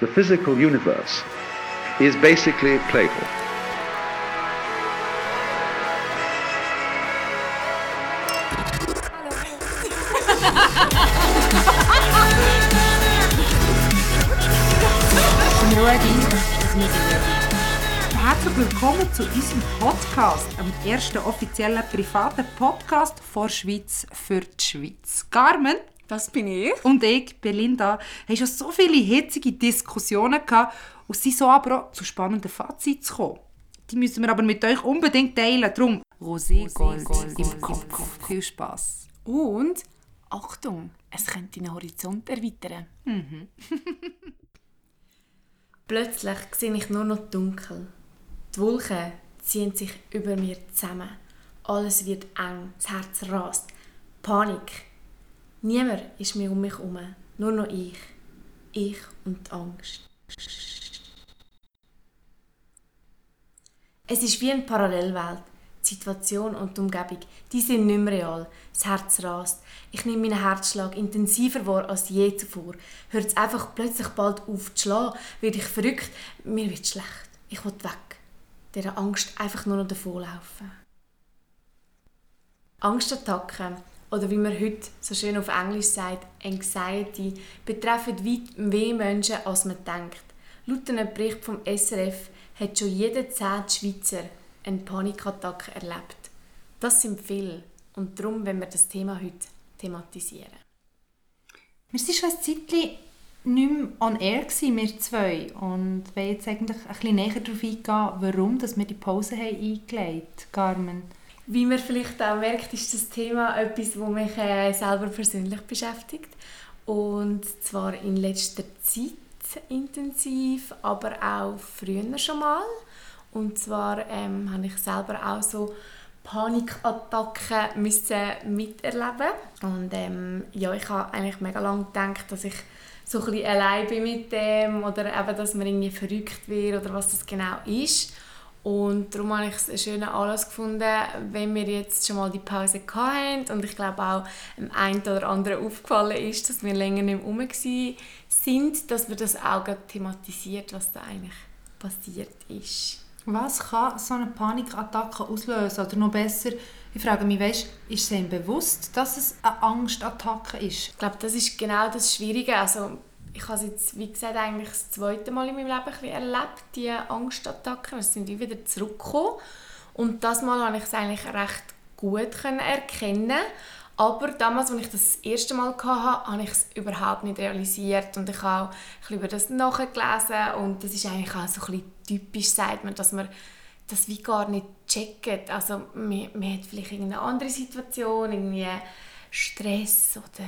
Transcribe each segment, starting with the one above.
the physical universe is basically playful. Willkommen zu unserem Podcast, dem ersten offiziellen privaten Podcast vor Schweiz für die Schweiz. Carmen Das bin ich. und ich, Belinda, haben schon so viele hitzige Diskussionen gehabt und sind so aber auch zu spannenden Fazits gekommen. Die müssen wir aber mit euch unbedingt teilen. Darum Roségold im Kopf. Viel Spass. Und, Achtung, es könnte deinen Horizont erweitern. Plötzlich sehe ich nur noch dunkel. Die Wolken ziehen sich über mir zusammen. Alles wird eng, das Herz rast. Panik. Niemand ist mehr um mich herum, nur noch ich. Ich und die Angst. Es ist wie eine Parallelwelt. Die Situation und die Umgebung, die sind nicht mehr real. Das Herz rast. Ich nehme meinen Herzschlag intensiver wahr als je zuvor. Hört es einfach plötzlich bald auf zu schlagen, werde ich verrückt, mir wird schlecht. Ich will weg. Dieser Angst einfach nur noch davonlaufen. Angstattacken oder wie man heute so schön auf Englisch sagt, Anxiety, betreffen weit mehr Menschen, als man denkt. Laut einem Bericht vom SRF hat schon jeder zehnte Schweizer eine Panikattacke erlebt. Das sind viele und darum wollen wir das Thema heute thematisieren. Wir waren schon ein Zeitchen nicht mehr on air, wir zwei. Und wollen jetzt eigentlich ein bisschen näher darauf eingehen, warum wir die Pause haben eingelegt Carmen. Wie man vielleicht auch merkt, ist das Thema etwas, das mich äh, selber persönlich beschäftigt. Und zwar in letzter Zeit intensiv, aber auch früher schon mal. Und zwar ähm, habe ich selber auch so Panikattacken müssen miterleben und ähm, ja, ich habe eigentlich mega lange gedacht, dass ich so ein bisschen allein bin mit dem oder eben, dass man irgendwie verrückt wird oder was das genau ist. Und darum habe ich es einen schönen Anlass gefunden, wenn wir jetzt schon mal die Pause hatten und ich glaube auch dem einen oder anderen aufgefallen ist, dass wir länger nicht mehr rum sind, dass wir das auch thematisiert, was da eigentlich passiert ist. Was kann so eine Panikattacke auslösen? Oder noch besser, ich frage mich, weißt, ist es ihm bewusst, dass es eine Angstattacke ist? Ich glaube, das ist genau das Schwierige. Also, ich habe es jetzt, wie gesagt, eigentlich das zweite Mal in meinem Leben erlebt, die Angstattacken. Es sind wie wieder zurückgekommen. Und das Mal habe ich es eigentlich recht gut erkennen aber damals, als ich das, das erste Mal hatte, habe ich es überhaupt nicht realisiert und ich habe auch über das nachgelesen und das ist eigentlich auch so ein bisschen typisch, sagt man, dass man das wie gar nicht checkt. Also man, man hat vielleicht irgendeine andere Situation, irgendwie Stress oder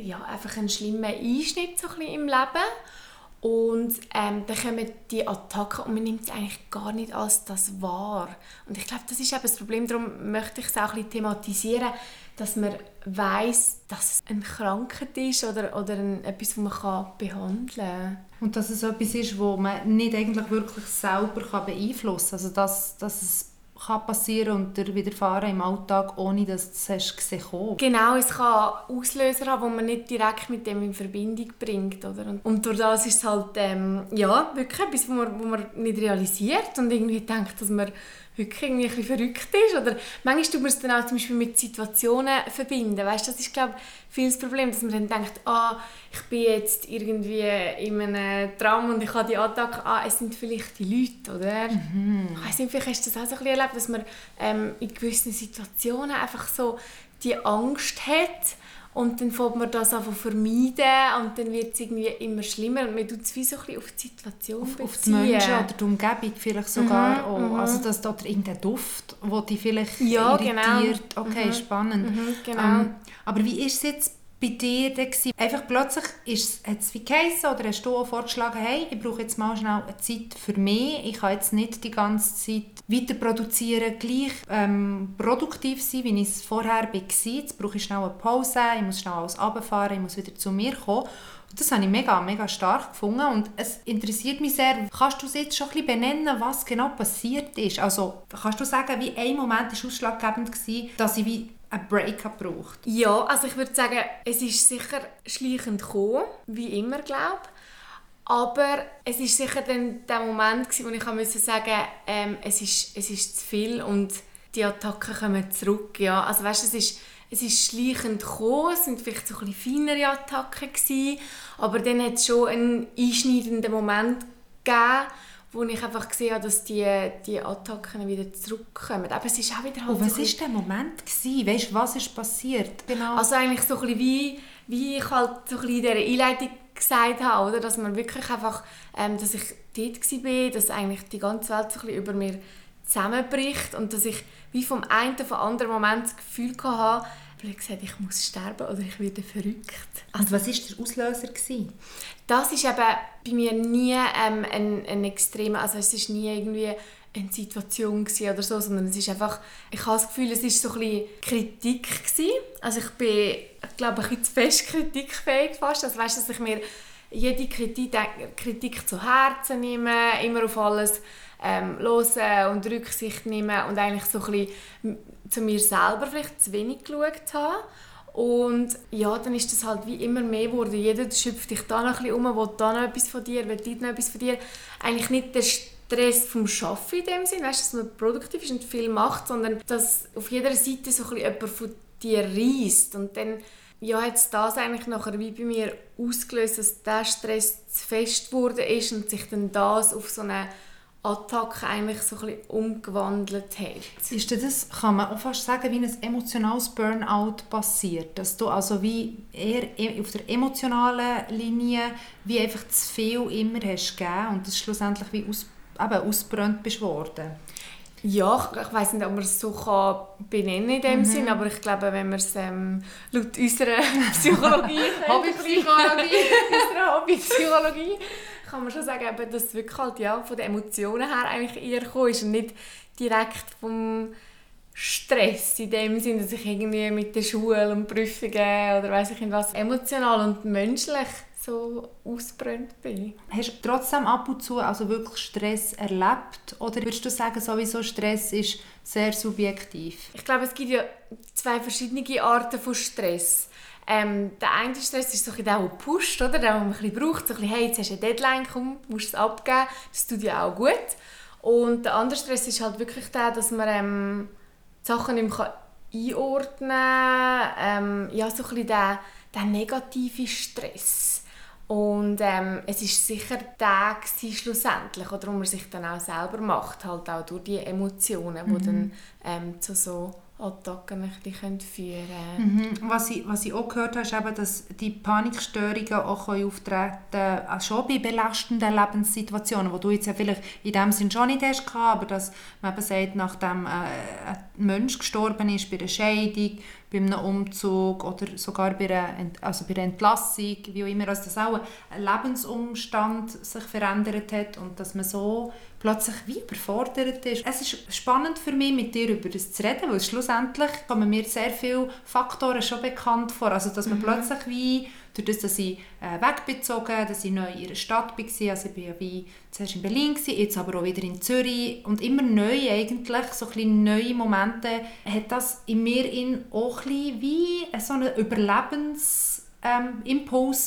ja, einfach einen schlimmen Einschnitt so ein im Leben und ähm, dann kommen die Attacken und man nimmt es eigentlich gar nicht als das wahr. Und ich glaube, das ist eben das Problem, darum möchte ich es auch ein bisschen thematisieren, dass man weiß, dass es eine Krankheit ist oder, oder ein, etwas, das man kann behandeln kann. Und dass es etwas ist, wo man nicht eigentlich wirklich selber beeinflussen kann. Also dass, dass es kann passieren und dir widerfahren im Alltag, ohne dass du es gesehen hast. Genau, es kann Auslöser haben, die man nicht direkt mit dem in Verbindung bringt. Oder? Und- durch das ist es halt ähm, ja, wirklich etwas, wo man, man nicht realisiert und irgendwie denkt, dass man wirklich irgendwie ein bisschen verrückt ist. Oder manchmal tut man es dann auch zum Beispiel mit Situationen verbinden. Weißt, das ist, glaube ich, viel das Problem, dass man dann denkt, ah, ich bin jetzt irgendwie in einem Tram und ich habe die Attacke, ah, es sind vielleicht die Leute, oder? Ich weiss nicht, vielleicht hast du das auch so ein bisschen erlebt, dass man ähm, in gewissen Situationen einfach so die Angst hat und dann fängt man das einfach vermeiden und dann wird es irgendwie immer schlimmer und man tut es wie so ein bisschen auf die Situation Auf, auf die. Menschen oder die Umgebung vielleicht sogar auch. Also dass da irgendein Duft, der dich vielleicht Ja, genau. irritiert. Okay, spannend. Mhm, genau. Ähm, aber wie ist es jetzt bei dir denn gewesen? Einfach plötzlich ist, hat es wie geheissen, oder hast du auch vorgeschlagen, hey, ich brauche jetzt mal schnell eine Zeit für mich, ich kann jetzt nicht die ganze Zeit weiter produzieren, gleich ähm, produktiv sein, wie ich es vorher war. Jetzt brauche ich schnell eine Pause, ich muss schnell alles runterfahren, ich muss wieder zu mir kommen. Das habe ich mega, mega stark gefunden und es interessiert mich sehr, kannst du es jetzt schon ein bisschen benennen, was genau passiert ist? Also kannst du sagen, wie ein Moment war ausschlaggebend gewesen, dass ich wie ein Break-up braucht? Ja, also ich würde sagen, es ist sicher schleichend gekommen, wie immer, glaube Aber es ist sicher dann der Moment, wo ich musste sagen ähm, es, ist, es ist zu viel und die Attacken kommen zurück. Ja. Also weißt, es ist es ist schleichend gekommen, es waren vielleicht so ein bisschen feinere Attacken, gewesen, aber dann hat es schon einen einschneidenden Moment gegeben, wo ich einfach gesehen habe, dass die, die Attacken wieder zurückkommen. Aber es ist auch wieder halt Und was war so der Moment? Gewesen? Weißt du, was ist passiert? Genau. Also eigentlich so ein bisschen wie, wie ich halt so ein bisschen in dieser Einleitung gesagt habe, oder? dass man wirklich einfach, ähm, dass ich dort war, dass eigentlich die ganze Welt so ein bisschen über mir zusammenbricht und dass ich wie vom einen auf den anderen Moment das Gefühl hatte, blöd gesagt, ich muss sterben oder ich werde verrückt. Also was war der Auslöser? Gewesen? Das ist eben bei mir nie ähm, ein, ein extremer, also es ist nie irgendwie eine Situation oder so, sondern es ist einfach, ich habe das Gefühl, es ist so ein bisschen Kritik gewesen. Also ich bin, ich glaube, ein bisschen zu fest kritikfähig fast. Also weißt, dass ich mir jede Kritik, Kritik zu Herzen nehme, immer auf alles ähm, hören und Rücksicht nehmen und eigentlich so ein bisschen zu mir selber vielleicht zu wenig geschaut habe. Und ja, dann ist das halt wie immer mehr geworden. Jeder schöpft dich da noch ein bisschen um, will da noch etwas von dir, will dort noch etwas von dir. Eigentlich nicht der Stress vom Arbeiten in dem Sinn, weißt, dass man produktiv ist und viel macht, sondern dass auf jeder Seite so ein bisschen jemand von dir reist. Und dann ja, hat es das eigentlich nachher wie bei mir ausgelöst, dass der Stress zu fest wurde ist und sich dann das auf so eine Attacke eigentlich so ein bisschen umgewandelt hat. Ist das, kann man auch fast sagen, wie ein emotionales Burnout passiert? Dass du also wie eher e, auf der emotionalen Linie wie einfach zu viel immer hast gegeben und das schlussendlich wie aus, eben ausbrennt bist worden? Ja, ich, ich weiß nicht, ob man es so kann benennen in dem mhm. Sinn, aber ich glaube, wenn man es ähm, laut unserer Psychologie, Hobbypsychologie, unserer Hobbypsychologie, kann man schon sagen, dass es wirklich halt, ja, von den Emotionen her eigentlich eher gekommen ist und nicht direkt vom Stress in dem Sinn, dass ich irgendwie mit der Schule und Prüfungen oder weiß ich was emotional und menschlich so ausbrennt bin. Hast du trotzdem ab und zu also wirklich Stress erlebt oder würdest du sagen, sowieso Stress ist sehr subjektiv? Ich glaube, es gibt ja zwei verschiedene Arten von Stress. Ähm, der eine Stress ist so der, der pusht, oder? der, den man ein braucht. So ein bisschen, hey, jetzt hast du eine Deadline, komm, musst es abgeben. Das tut ja auch gut. Und der andere Stress ist halt wirklich der, dass man ähm, Sachen nicht mehr einordnen kann. Ähm, ja, so ein bisschen der, der negative Stress. Und ähm, es ist sicher der schlussendlich, oder wo man sich dann auch selber macht, halt auch durch die Emotionen, die mhm. dann ähm, zu so Attacken führen können. Mhm. Was, ich, was ich auch gehört habe, ist eben, dass die Panikstörungen auch auftreten können, äh, schon bei belastenden Lebenssituationen, wo du jetzt ja vielleicht in dem Sinn schon nicht hast, aber dass man eben sagt, nachdem äh, ein Mensch gestorben ist bei einer Scheidung, bei einem Umzug oder sogar bei einer, Ent also bei einer Entlassung, wie auch immer, also dass auch ein Lebensumstand sich verändert hat und dass man so plötzlich wie überfordert ist. Es ist spannend für mich, mit dir über das zu reden, weil schlussendlich kommen mir sehr viele Faktoren schon bekannt vor. Also, dass man mhm. plötzlich wie, durch das, dass ich äh, wegbezogen, dass ich neu in einer Stadt war, also ich war ja wie zuerst in Berlin, gewesen, jetzt aber auch wieder in Zürich und immer neu eigentlich, so ein neue Momente, hat das in mir in auch ein wie so einen Überlebens ähm,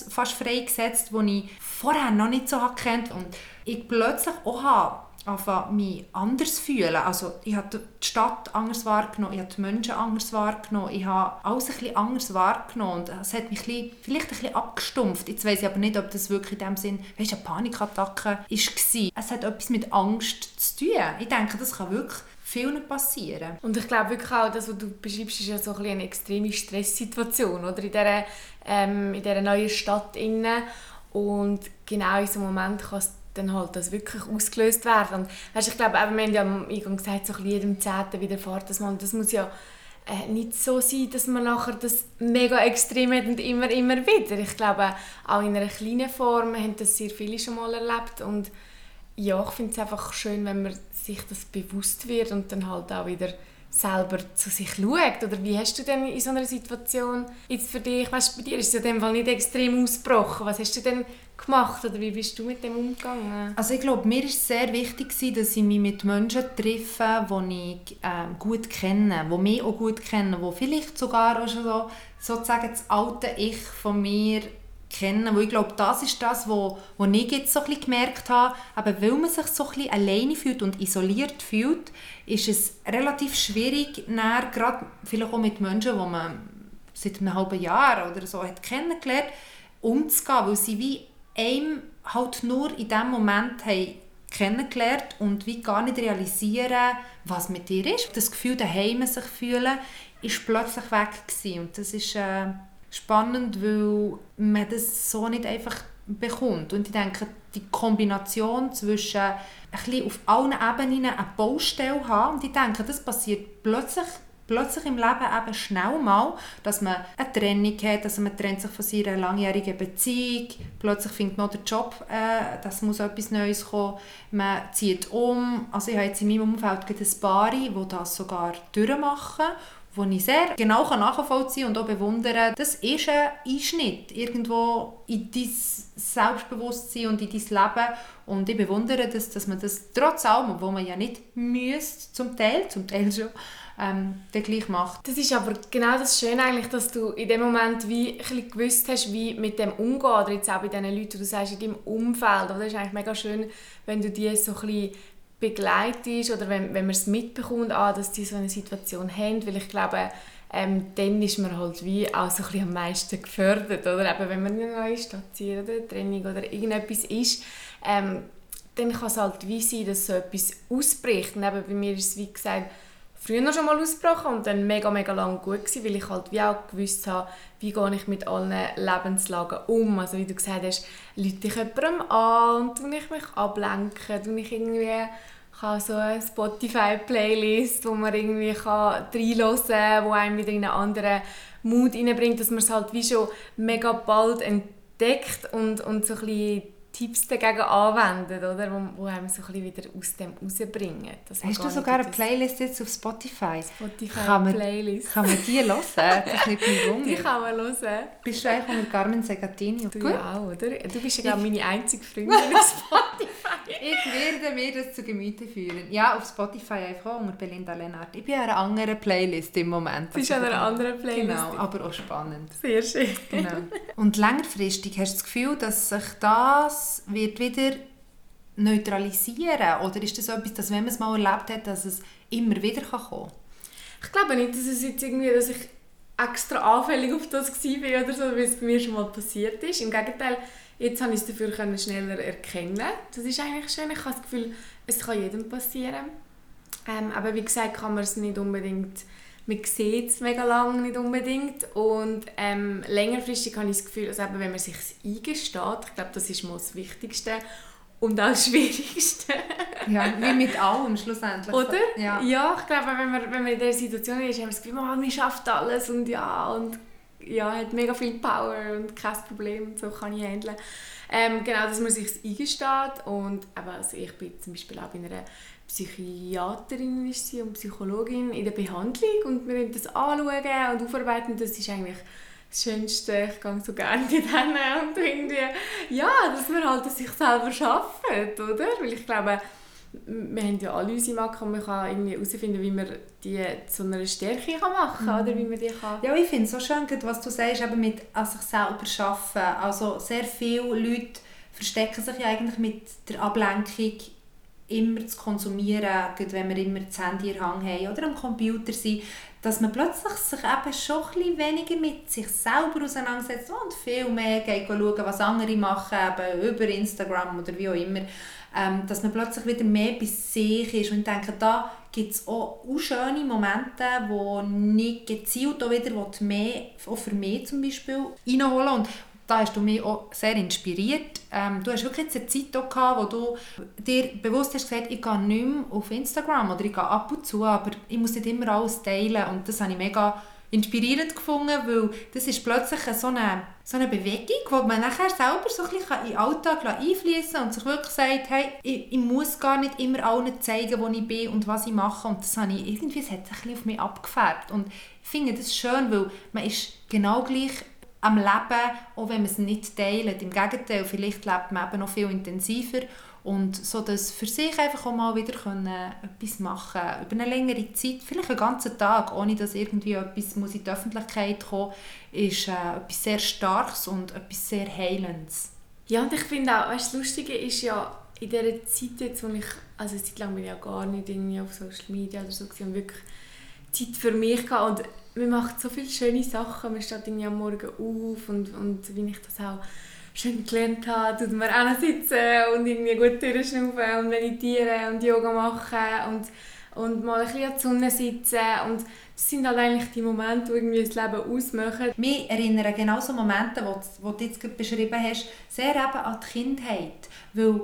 fast freigesetzt, den ich vorher noch nicht so kennt und ich plötzlich auch habe anfangen, mich anders fühlen. Also ich habe die Stadt anders wahrgenommen, ich habe die Menschen anders wahrgenommen, ich habe alles ein bisschen anders wahrgenommen und es hat mich ein bisschen, vielleicht ein bisschen abgestumpft. Jetzt weiß ich aber nicht, ob das wirklich in dem Sinn, weißt, eine Panikattacke war. Es hat etwas mit Angst zu tun. Ich denke, das kann wirklich vielen passieren. Und ich glaube wirklich auch, das, was du beschreibst, ist ja so ein eine extreme Stresssituation oder? In, dieser, ähm, in dieser neuen Stadt. Innen. Und genau in so einem Moment kann es dann halt das wirklich ausgelöst werden. Und weißt, ich glaube, wir haben ja am Eingang gesagt, so jedem Zehnten widerfährt das mal. Das muss ja äh, nicht so sein, dass man nachher das mega extrem hat und immer, immer wieder. Ich glaube, auch in einer kleinen Form haben das sehr viele schon mal erlebt und ja, ich finde es einfach schön, wenn man sich das bewusst wird und dann halt auch wieder selber zu sich schaut? Oder wie hast du denn in so einer Situation jetzt für dich, weißt, bei dir ist es in dem Fall nicht extrem ausgebrochen, was hast du denn gemacht oder wie bist du mit dem umgegangen? Also ich glaube, mir ist sehr wichtig dass ich mich mit Menschen treffe, die ich äh, gut kenne, die mich auch gut kennen, die vielleicht sogar auch schon so, sozusagen das alte Ich von mir kennen. Weil ich glaube, das ist das, was ich jetzt so ein gemerkt habe. Aber weil man sich so ein alleine fühlt und isoliert fühlt, ist es relativ schwierig, gerade vielleicht auch mit Menschen, die man seit einem halben Jahr oder so hat kennengelernt, umzugehen, weil sie wie einem halt nur in dem Moment haben kennengelernt und wie gar nicht realisieren, was mit dir ist. Das Gefühl, daheim sich fühlen, ist plötzlich weg gewesen. und das ist äh, spannend, weil man das so nicht einfach bekommt. Und ich denke, die Kombination zwischen ein bisschen auf allen Ebenen eine Baustelle haben, und ich denke, das passiert plötzlich plötzlich im Leben eben schnell mal, dass man eine Trennung hat, dass man trennt sich von seiner langjährigen Beziehung, plötzlich findet man den Job, äh, das muss etwas Neues kommen, man zieht um. Also ich habe jetzt in meinem Umfeld ein paar, die das sogar durchmachen wo ich sehr genau nachvollziehen und auch bewundern Das ist ein Einschnitt irgendwo in dein Selbstbewusstsein und in dein Leben. Und ich bewundere das, dass man das trotz allem, obwohl man ja nicht müsste, zum Teil, zum Teil schon, ähm, dann gleich macht. Das ist aber genau das Schöne eigentlich, dass du in dem Moment wie ein gewusst hast, wie mit dem umgehen oder jetzt auch bei den Leuten, die du sagst, in deinem Umfeld. Oder? Das ist eigentlich mega schön, wenn du die so ein bisschen begleitest oder wenn, wenn man es mitbekommt, ah, dass die so eine Situation haben, weil ich glaube, ähm, dann ist man halt wie auch so ein bisschen am meisten gefördert, oder? Eben, wenn man in eine neue Stadt zieht oder Training oder irgendetwas ist, ähm, dann kann es halt wie sein, dass so etwas ausbricht. Und eben bei mir ist es, wie gesagt, früher schon mal ausgebrochen und dann mega, mega lang gut gewesen, weil ich halt wie auch gewusst habe, wie gehe ich mit allen Lebenslagen um. Also wie du gesagt hast, Leute ich jemandem an und ich mich ablenken, tue ich irgendwie habe so eine Spotify-Playlist, wo man irgendwie kann reinhören kann, wo einem wieder in einen anderen Mut reinbringt, dass man es halt wie schon mega bald entdeckt und, und so ein bisschen Tipps dagegen anwendet, oder? Wo, wo einem so ein bisschen wieder aus dem rausbringen. Hast du sogar eine Playlist jetzt auf Spotify? Spotify-Playlist. Kann, man die hören? Das nicht Die kann man hören. Bist du eigentlich mit Carmen Segatini? Du Gut. auch, oder? Du bist ja, glaube meine einzige Freundin auf Spotify. Ich werde mir das zu Gemüte führen. Ja, auf Spotify einfach unter Belinda Lennart. Ich bin an einer anderen Playlist im Moment. Du bist an einer anderen Playlist? Genau, aber auch spannend. Sehr schön. Genau. Und längerfristig hast du das Gefühl, dass sich das wird wieder neutralisieren? Oder ist das etwas, dass wenn man es mal erlebt hat, dass es immer wieder kommen kann? Ich glaube nicht, dass es jetzt irgendwie, dass ich extra anfällig auf das war oder so, wie es bei mir schon mal passiert ist. Im Gegenteil, jetzt habe ich es dafür schneller erkennen Das ist eigentlich schön. Ich habe das Gefühl, es kann jedem passieren. Ähm, aber wie gesagt, kann man es nicht unbedingt man sieht es mega lange nicht unbedingt und ähm, längerfristig habe ich das Gefühl, dass eben, wenn man sich eingesteht, ich glaube, das ist mal das Wichtigste und auch das Schwierigste. ja, wie mit allem schlussendlich. Oder? Ja, ja ich glaube, wenn man, wenn man in dieser Situation ist, haben wir das Gefühl, oh, man schafft alles und ja, und ja, hat mega viel Power und kein Problem, so kann ich handeln. Ähm, genau, dass man sich eingesteht und eben, also ich bin zum Beispiel auch bei einer Psychiaterin ist sie und Psychologin in der Behandlung und wir das anschauen und aufarbeiten. Das ist eigentlich das Schönste. Ich gehe so gerne mit denen und irgendwie, ja, dass man halt sich selber schafft, oder? Weil ich glaube, wir haben ja alle unsere Macken und man kann irgendwie herausfinden, wie man die zu einer Stärke kann machen kann, mhm. oder wie man die kann... Ja, ich finde es so schön, was du sagst, eben mit an sich selber arbeiten. Also sehr viele Leute verstecken sich ja eigentlich mit der Ablenkung immer zu konsumieren, wenn wir immer das Handy in Hand haben oder am Computer sind, dass man plötzlich sich eben schon ein weniger mit sich selber auseinandersetzt und viel mehr geht schauen, was andere machen, eben über Instagram oder wie auch immer, ähm, dass man plötzlich wieder mehr bei sich ist. Und denke, da gibt es auch, auch schöne Momente, wo nicht gezielt auch wieder mehr, auch für mich zum Beispiel, reinholen. Und da hast du mich auch sehr inspiriert. Ähm, du hast wirklich eine Zeit gehabt, wo du dir bewusst hast gesagt, ich gehe nicht mehr auf Instagram oder ich gehe ab und zu, aber ich muss nicht immer alles teilen. Und das habe ich mega inspirierend gefunden, weil das ist plötzlich so eine, so eine Bewegung, wo man nachher selber so ein bisschen in den Alltag einfließen kann und sich wirklich sagt, hey, ich, ich, muss gar nicht immer allen zeigen, wo ich bin und was ich mache. Und das habe ich irgendwie, das hat sich ein bisschen auf mich abgefärbt. Und ich finde das schön, weil man ist genau gleich am Leben, auch wenn man es nicht teilt. Im Gegenteil, vielleicht lebt man eben noch viel intensiver und so dass für sich einfach auch mal wieder können, etwas machen über eine längere Zeit, vielleicht einen ganzen Tag, ohne dass irgendwie etwas muss in die Öffentlichkeit kommen ist äh, etwas sehr Starkes und etwas sehr Heilendes. Ja, und ich finde auch, weißt, das Lustige ist ja, in dieser Zeit jetzt, wo ich, also Zeit lang bin ich ja gar nicht irgendwie auf Social Media oder so, und wirklich Zeit für mich gehabt man macht so viele schöne Sachen, man steht irgendwie am Morgen auf und, und wie ich das auch schön gelernt habe, tut man auch sitzen und irgendwie gut durchschnaufen und meditieren und Yoga machen und, und mal ein bisschen an die Sonne sitzen. Und das sind halt eigentlich die Momente, die irgendwie das Leben ausmachen. Mich erinnern genau so Momente, die du jetzt gerade beschrieben hast, sehr eben an die Kindheit, weil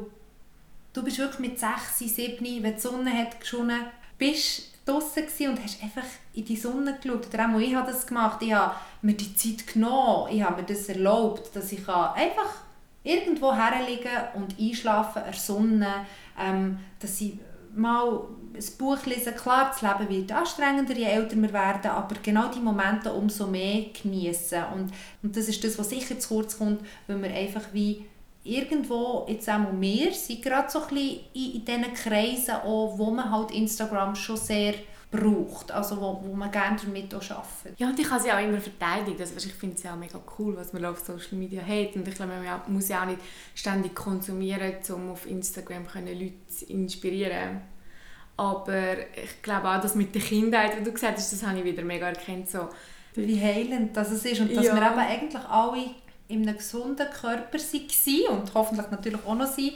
du bist wirklich mit 6, 7, wenn die Sonne hat geschonen, bist draußen und hast einfach in die Sonne geschaut. Oder auch ich habe das gemacht. Ich habe mir die Zeit genommen. Ich habe mir das erlaubt, dass ich einfach irgendwo herliegen und einschlafen Sonne. Ähm, dass ich mal ein Buch lesen. Klar, das Leben wird anstrengender, je älter wir werden, aber genau die Momente umso mehr genießen. Und, und das ist das, was sicher zu kurz kommt, weil wir einfach wie irgendwo, jetzt auch wir, sind gerade so ein bisschen in, in diesen Kreisen, auch, wo man halt Instagram schon sehr braucht, also wo, wo man gerne damit auch arbeitet. Ja, und ich habe sie auch immer verteidigt. Also, ich finde es ja auch mega cool, was man auf Social Media hat. Und ich glaube, man muss ja auch nicht ständig konsumieren, um auf Instagram können Leute zu inspirieren aber ich glaube auch, dass mit der Kindheit, wie du gesagt hast, das habe ich wieder mega erkannt. So. Wie heilend das ist und dass ja. wir eben eigentlich alle in einem gesunden Körper waren und hoffentlich natürlich auch noch sind.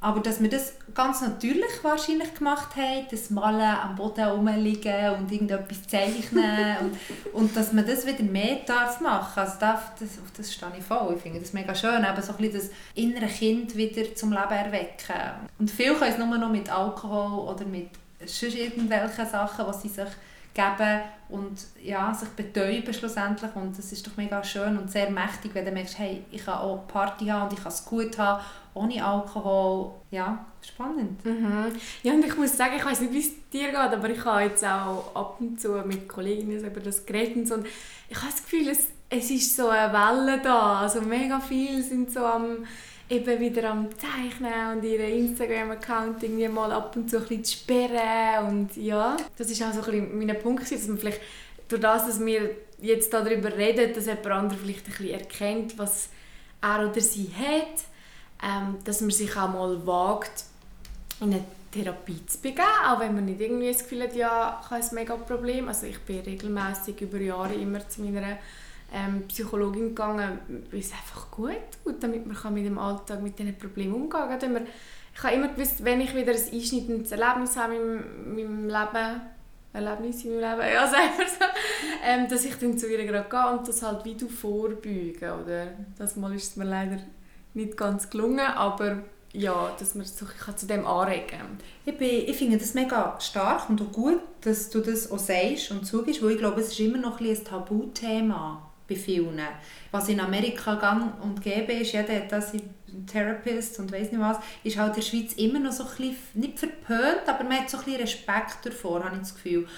Aber dass wir das ganz natürlich wahrscheinlich gemacht haben, das Malen am Boden rumliegen und irgendetwas zeichnen und, und dass man das wieder mehr darf machen Also das, das, das stehe ich voll. Ich finde das mega schön, eben so ein bisschen das innere Kind wieder zum Leben erwecken. Und viele können es nur noch mit Alkohol oder mit sonst irgendwelchen Sachen, was sie sich geben und ja, sich betäuben schlussendlich und das ist doch mega schön und sehr mächtig, wenn du merkst, hey, ich kann auch Party haben und ich kann es gut haben, ohne Alkohol. Ja, spannend. Mhm. Ja, und ich muss sagen, ich weiß nicht, wie es dir geht, aber ich habe jetzt auch ab und zu mit Kolleginnen über das geredet und ich habe das Gefühl, es, es ist so eine Welle da, also mega viele sind so am eben wieder am Zeichnen und ihren Instagram-Account irgendwie mal ab und zu ein bisschen zu sperren und ja, das ist auch so mein Punkt, dass man vielleicht durch das, dass wir jetzt darüber reden, dass jemand andere vielleicht ein bisschen erkennt, was er oder sie hat, ähm, dass man sich auch mal wagt, in eine Therapie zu begeben, auch wenn man nicht irgendwie das Gefühl hat, ja, ich habe ein mega Problem. Also ich bin regelmäßig über Jahre immer zu meiner ähm, Psychologin gegangen, weil es einfach gut tut, damit man mit dem Alltag mit diesen Problemen umgehen kann. Immer, ich habe immer gewusst, wenn ich wieder ein einschneidendes Erlebnis habe in meinem Leben, Erlebnis in meinem Leben, ja, sagen wir so, ähm, dass ich dann zu ihr gerade gehe und das halt wieder vorbeugen, oder? Das Mal ist es mir leider nicht ganz gelungen, aber ja, dass man so, ich kann zu dem anregen ich, bin, ich finde das mega stark und auch gut, dass du das auch sagst und zugibst, weil ich glaube, es ist immer noch ein, ein Tabuthema bei vielen. Was in Amerika gang und gäbe ist, jeder hat Therapist und weiß nicht was, ist halt in der Schweiz immer noch so ein bisschen, nicht verpönt, aber man hat so ein bisschen Respekt davor, habe ich das Gefühl.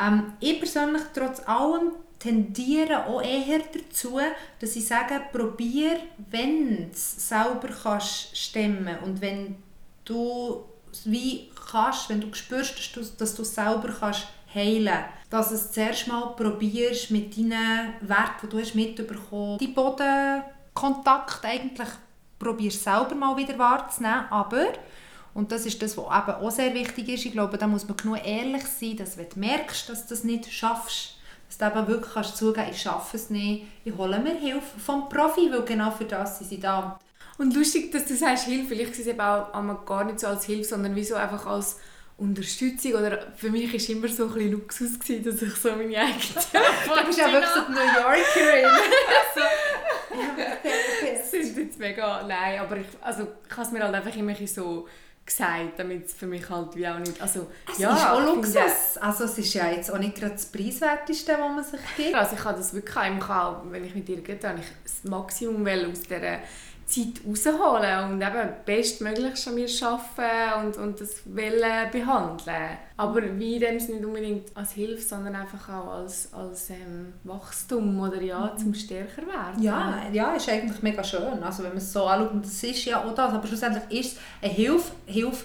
Ähm, ich persönlich, trotz allem, tendiere auch eher dazu, dass ich sage, probier, wenn du es selber kannst stemmen und wenn du wie kannst, wenn du spürst, dass du, es selber kannst heilen. Dass du es zuerst mal probierst mit deinen Werten, die du hast mitbekommen hast. Die Bodenkontakt eigentlich probierst selber mal wieder wahrzunehmen, aber und das ist das, was eben auch sehr wichtig ist. Ich glaube, da muss man genug ehrlich sein, dass wenn du merkst, dass du das nicht schaffst, dass du eben wirklich kannst zugeben ich schaffe es nicht, ich hole mir Hilfe vom Profi, weil genau für das sind sie da. Und lustig, dass du sagst Hilfe, vielleicht ist es eben auch gar nicht so als Hilfe, sondern wie so einfach als Unterstützung oder für mich war es immer so ein bisschen Luxus, gewesen, dass ich so meine eigene Du bist ja wirklich so die New Yorkerin. also, das sind jetzt mega, nein, aber ich, also, ich habe es mir halt einfach immer so gesagt, damit es für mich halt wie auch nicht, also es ja, ist auch Luxus, also es ist ja jetzt auch nicht gerade das preiswerteste, was man sich gibt. Also ich habe das wirklich auch, wenn ich mit dir gehe, habe ich das Maximum aus dieser Zeit rausholen und eben bestmöglichst an mir arbeiten und, und das Wollen behandeln. Aber wie dem Sinne nicht unbedingt als Hilfe, sondern einfach auch als, als ähm, Wachstum oder ja, zum stärker werden. Ja, ja, ist eigentlich mega schön. Also wenn man es so anschaut, und das ist ja auch das, aber schlussendlich ist es eine Hilfe, Hilfe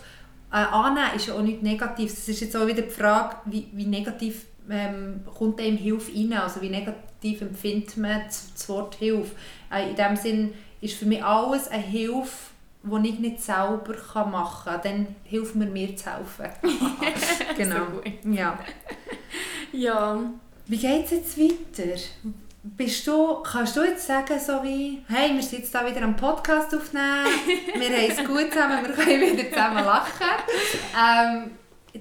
äh, annehmen ist ja auch nicht negativ. Es ist jetzt auch wieder die Frage, wie, wie negativ ähm, kommt einem Hilfe rein, also wie negativ empfindet man das, das Wort Hilfe. Äh, in dem Sinn ist für mich alles eine Hilfe, die ich nicht selber machen kann. Dann hilft mir, mir zu helfen. genau. So ja. ja. Wie geht es jetzt weiter? Bist du, kannst du jetzt sagen, so wie, hey, wir sind jetzt da wieder am Podcast aufnehmen, wir haben es gut zusammen, wir können wieder zusammen lachen. Ähm,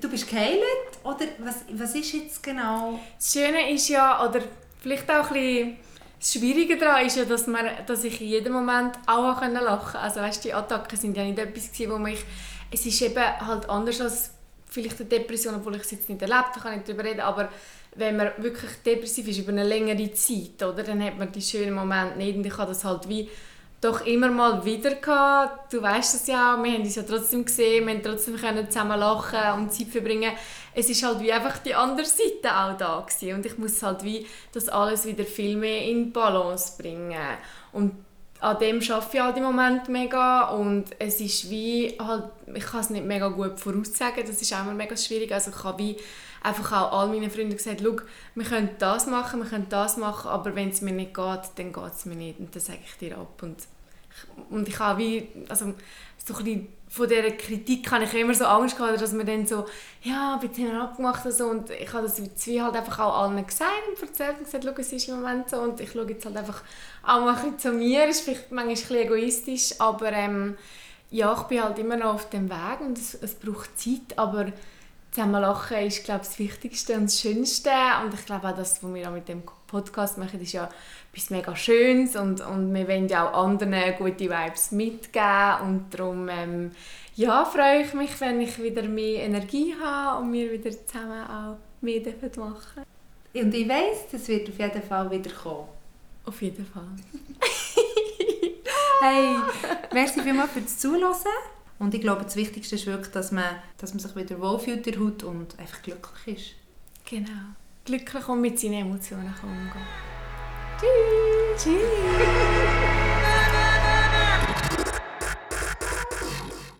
du bist geheilt oder was, was ist jetzt genau? Das Schöne ist ja, oder vielleicht auch ein bisschen das Schwierige daran ist ja, dass, man, dass ich in jedem Moment auch lachen konnte. Also weißt, die Attacken sind ja nicht etwas wo mich... Es ist eben halt anders als vielleicht eine Depression, obwohl ich es jetzt nicht erlebt habe, kann ich darüber reden, aber wenn man wirklich depressiv ist über eine längere Zeit, oder, dann hat man die schönen Momente nicht und ich habe das halt wie doch immer mal wieder gehabt. Du weißt es ja, wir haben uns ja trotzdem gesehen, wir haben trotzdem können zusammen lachen und Zeit verbringen. Es ist halt wie einfach die andere Seite auch da gewesen. und ich muss halt wie das alles wieder viel mehr in Balance bringen und an dem arbeite ich halt im Moment mega und es ist wie halt, ich kann es nicht mega gut voraussagen, das ist auch immer mega schwierig, also ich habe wie einfach auch all meinen Freunden gesagt, schau, wir können das machen, wir können das machen, aber wenn es mir nicht geht, dann geht es mir nicht und dann sage ich dir ab und und ich habe wie, also so ein bisschen von dieser Kritik habe ich immer so Angst gehabt, dass man dann so, ja, bitte haben wir abgemacht und so. Und ich habe das wie halt einfach auch allen gesagt und erzählt und gesagt, schau, es ist im Moment so. Und ich schaue jetzt halt einfach auch mal ein zu mir, das ist vielleicht manchmal ein bisschen egoistisch, aber ähm, ja, ich bin halt immer noch auf dem Weg und es, es braucht Zeit, aber zusammen lachen ist, glaube ich, das Wichtigste und das Schönste. Und ich glaube auch, das, was wir auch mit dem Podcast machen, ist ja etwas mega Schönes und, und wir wollen ja auch anderen gute Vibes mitgeben und darum ähm, ja, freue ich mich, wenn ich wieder mehr Energie habe und wir wieder zusammen auch mehr machen Und ich weiss, das wird auf jeden Fall wieder kommen. Auf jeden Fall. hey, merci vielmals fürs Zuhören. Und ich glaube, das Wichtigste ist wirklich, dass man, dass man sich wieder wohlfühlt in der Haut und einfach glücklich ist. Genau. Glücklich und mit seinen Emotionen umgehen. Tschüss. Tschüss.